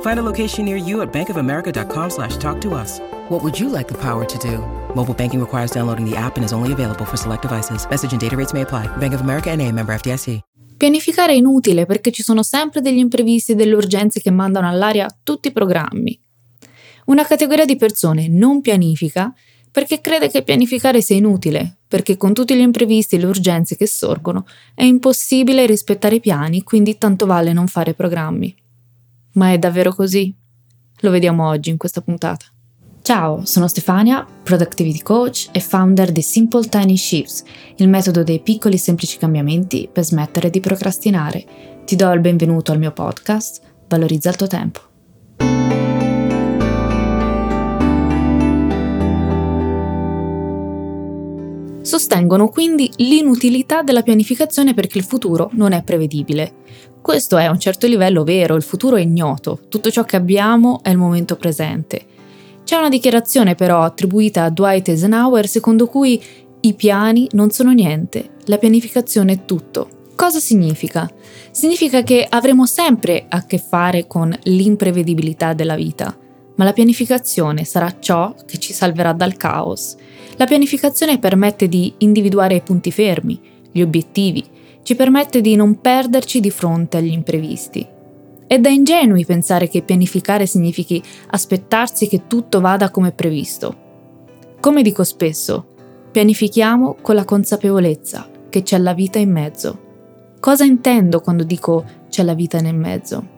Find a location near you at bankofamerica.com slash talk to us. What would you like the power to do? Mobile banking requires downloading the app and is only available for select devices. Message and data rates may apply. Bank of America NA, member FDIC. Pianificare è inutile perché ci sono sempre degli imprevisti e delle urgenze che mandano all'aria tutti i programmi. Una categoria di persone non pianifica perché crede che pianificare sia inutile, perché con tutti gli imprevisti e le urgenze che sorgono è impossibile rispettare i piani, quindi tanto vale non fare programmi. Ma è davvero così? Lo vediamo oggi in questa puntata. Ciao, sono Stefania, Productivity Coach e founder di Simple Tiny Shifts, il metodo dei piccoli e semplici cambiamenti per smettere di procrastinare. Ti do il benvenuto al mio podcast, Valorizza il tuo tempo. Sostengono quindi l'inutilità della pianificazione perché il futuro non è prevedibile. Questo è a un certo livello vero, il futuro è ignoto, tutto ciò che abbiamo è il momento presente. C'è una dichiarazione però attribuita a Dwight Eisenhower secondo cui i piani non sono niente, la pianificazione è tutto. Cosa significa? Significa che avremo sempre a che fare con l'imprevedibilità della vita, ma la pianificazione sarà ciò che ci salverà dal caos. La pianificazione permette di individuare i punti fermi, gli obiettivi, ci permette di non perderci di fronte agli imprevisti. È da ingenui pensare che pianificare significhi aspettarsi che tutto vada come previsto. Come dico spesso, pianifichiamo con la consapevolezza che c'è la vita in mezzo. Cosa intendo quando dico c'è la vita nel mezzo?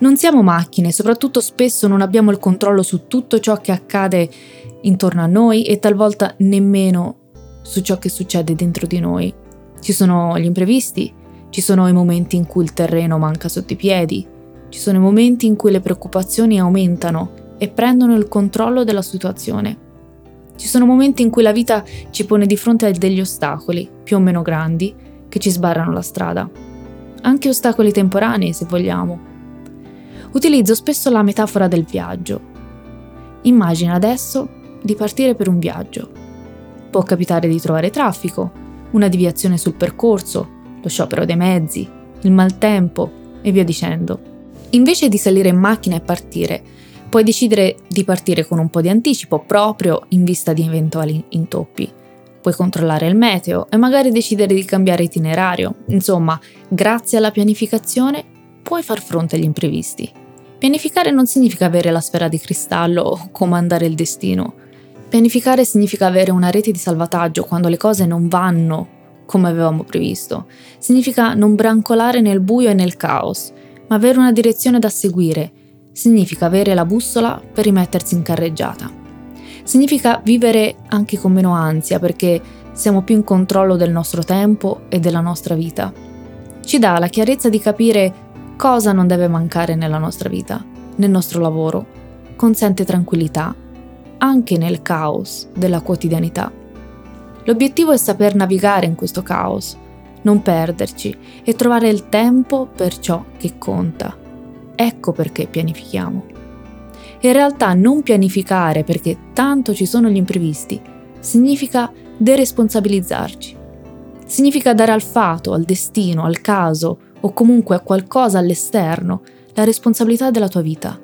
Non siamo macchine, soprattutto spesso non abbiamo il controllo su tutto ciò che accade intorno a noi e talvolta nemmeno su ciò che succede dentro di noi. Ci sono gli imprevisti, ci sono i momenti in cui il terreno manca sotto i piedi, ci sono i momenti in cui le preoccupazioni aumentano e prendono il controllo della situazione. Ci sono momenti in cui la vita ci pone di fronte a degli ostacoli, più o meno grandi, che ci sbarrano la strada. Anche ostacoli temporanei, se vogliamo. Utilizzo spesso la metafora del viaggio. Immagina adesso di partire per un viaggio. Può capitare di trovare traffico, una deviazione sul percorso, lo sciopero dei mezzi, il maltempo e via dicendo. Invece di salire in macchina e partire, puoi decidere di partire con un po' di anticipo proprio in vista di eventuali intoppi. Puoi controllare il meteo e magari decidere di cambiare itinerario. Insomma, grazie alla pianificazione puoi far fronte agli imprevisti. Pianificare non significa avere la sfera di cristallo o comandare il destino. Pianificare significa avere una rete di salvataggio quando le cose non vanno come avevamo previsto. Significa non brancolare nel buio e nel caos, ma avere una direzione da seguire. Significa avere la bussola per rimettersi in carreggiata. Significa vivere anche con meno ansia perché siamo più in controllo del nostro tempo e della nostra vita. Ci dà la chiarezza di capire cosa non deve mancare nella nostra vita, nel nostro lavoro. Consente tranquillità, anche nel caos della quotidianità. L'obiettivo è saper navigare in questo caos, non perderci e trovare il tempo per ciò che conta. Ecco perché pianifichiamo. In realtà non pianificare perché tanto ci sono gli imprevisti significa deresponsabilizzarci. Significa dare al fato, al destino, al caso o comunque a qualcosa all'esterno la responsabilità della tua vita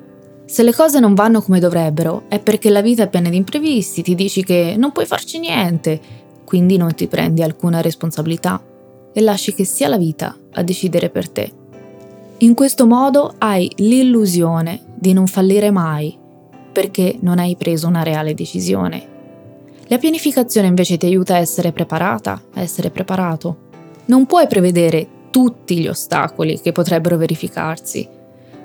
se le cose non vanno come dovrebbero, è perché la vita è piena di imprevisti, ti dici che non puoi farci niente, quindi non ti prendi alcuna responsabilità e lasci che sia la vita a decidere per te. In questo modo hai l'illusione di non fallire mai, perché non hai preso una reale decisione. La pianificazione invece ti aiuta a essere preparata, a essere preparato. Non puoi prevedere tutti gli ostacoli che potrebbero verificarsi,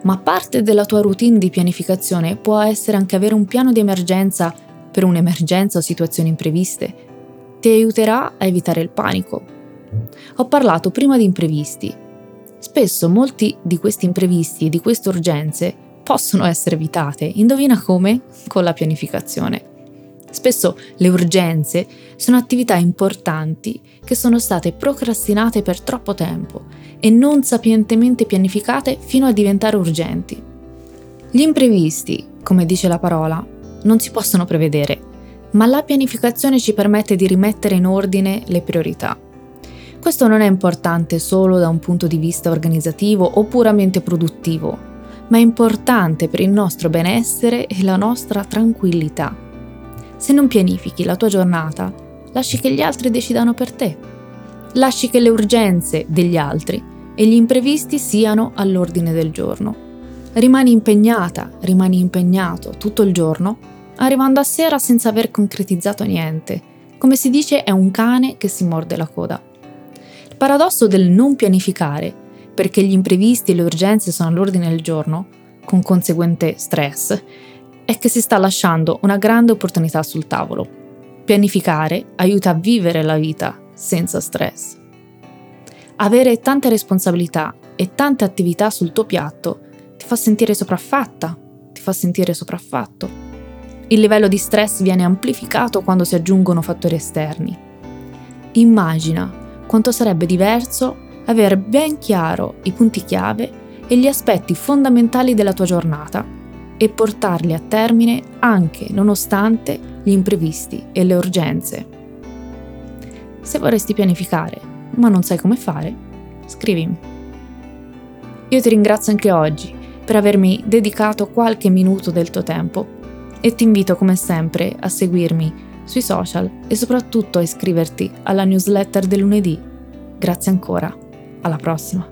ma parte della tua routine di pianificazione può essere anche avere un piano di emergenza per un'emergenza o situazioni impreviste. Ti aiuterà a evitare il panico. Ho parlato prima di imprevisti. Spesso molti di questi imprevisti e di queste urgenze possono essere evitate. Indovina come? Con la pianificazione. Spesso le urgenze sono attività importanti che sono state procrastinate per troppo tempo e non sapientemente pianificate fino a diventare urgenti. Gli imprevisti, come dice la parola, non si possono prevedere, ma la pianificazione ci permette di rimettere in ordine le priorità. Questo non è importante solo da un punto di vista organizzativo o puramente produttivo, ma è importante per il nostro benessere e la nostra tranquillità. Se non pianifichi la tua giornata, lasci che gli altri decidano per te. Lasci che le urgenze degli altri e gli imprevisti siano all'ordine del giorno. Rimani impegnata, rimani impegnato tutto il giorno, arrivando a sera senza aver concretizzato niente. Come si dice, è un cane che si morde la coda paradosso del non pianificare, perché gli imprevisti e le urgenze sono all'ordine del giorno, con conseguente stress, è che si sta lasciando una grande opportunità sul tavolo. Pianificare aiuta a vivere la vita senza stress. Avere tante responsabilità e tante attività sul tuo piatto ti fa sentire sopraffatta, ti fa sentire sopraffatto. Il livello di stress viene amplificato quando si aggiungono fattori esterni. Immagina quanto sarebbe diverso avere ben chiaro i punti chiave e gli aspetti fondamentali della tua giornata e portarli a termine anche nonostante gli imprevisti e le urgenze. Se vorresti pianificare ma non sai come fare, scrivimi. Io ti ringrazio anche oggi per avermi dedicato qualche minuto del tuo tempo e ti invito come sempre a seguirmi sui social e soprattutto a iscriverti alla newsletter del lunedì. Grazie ancora, alla prossima!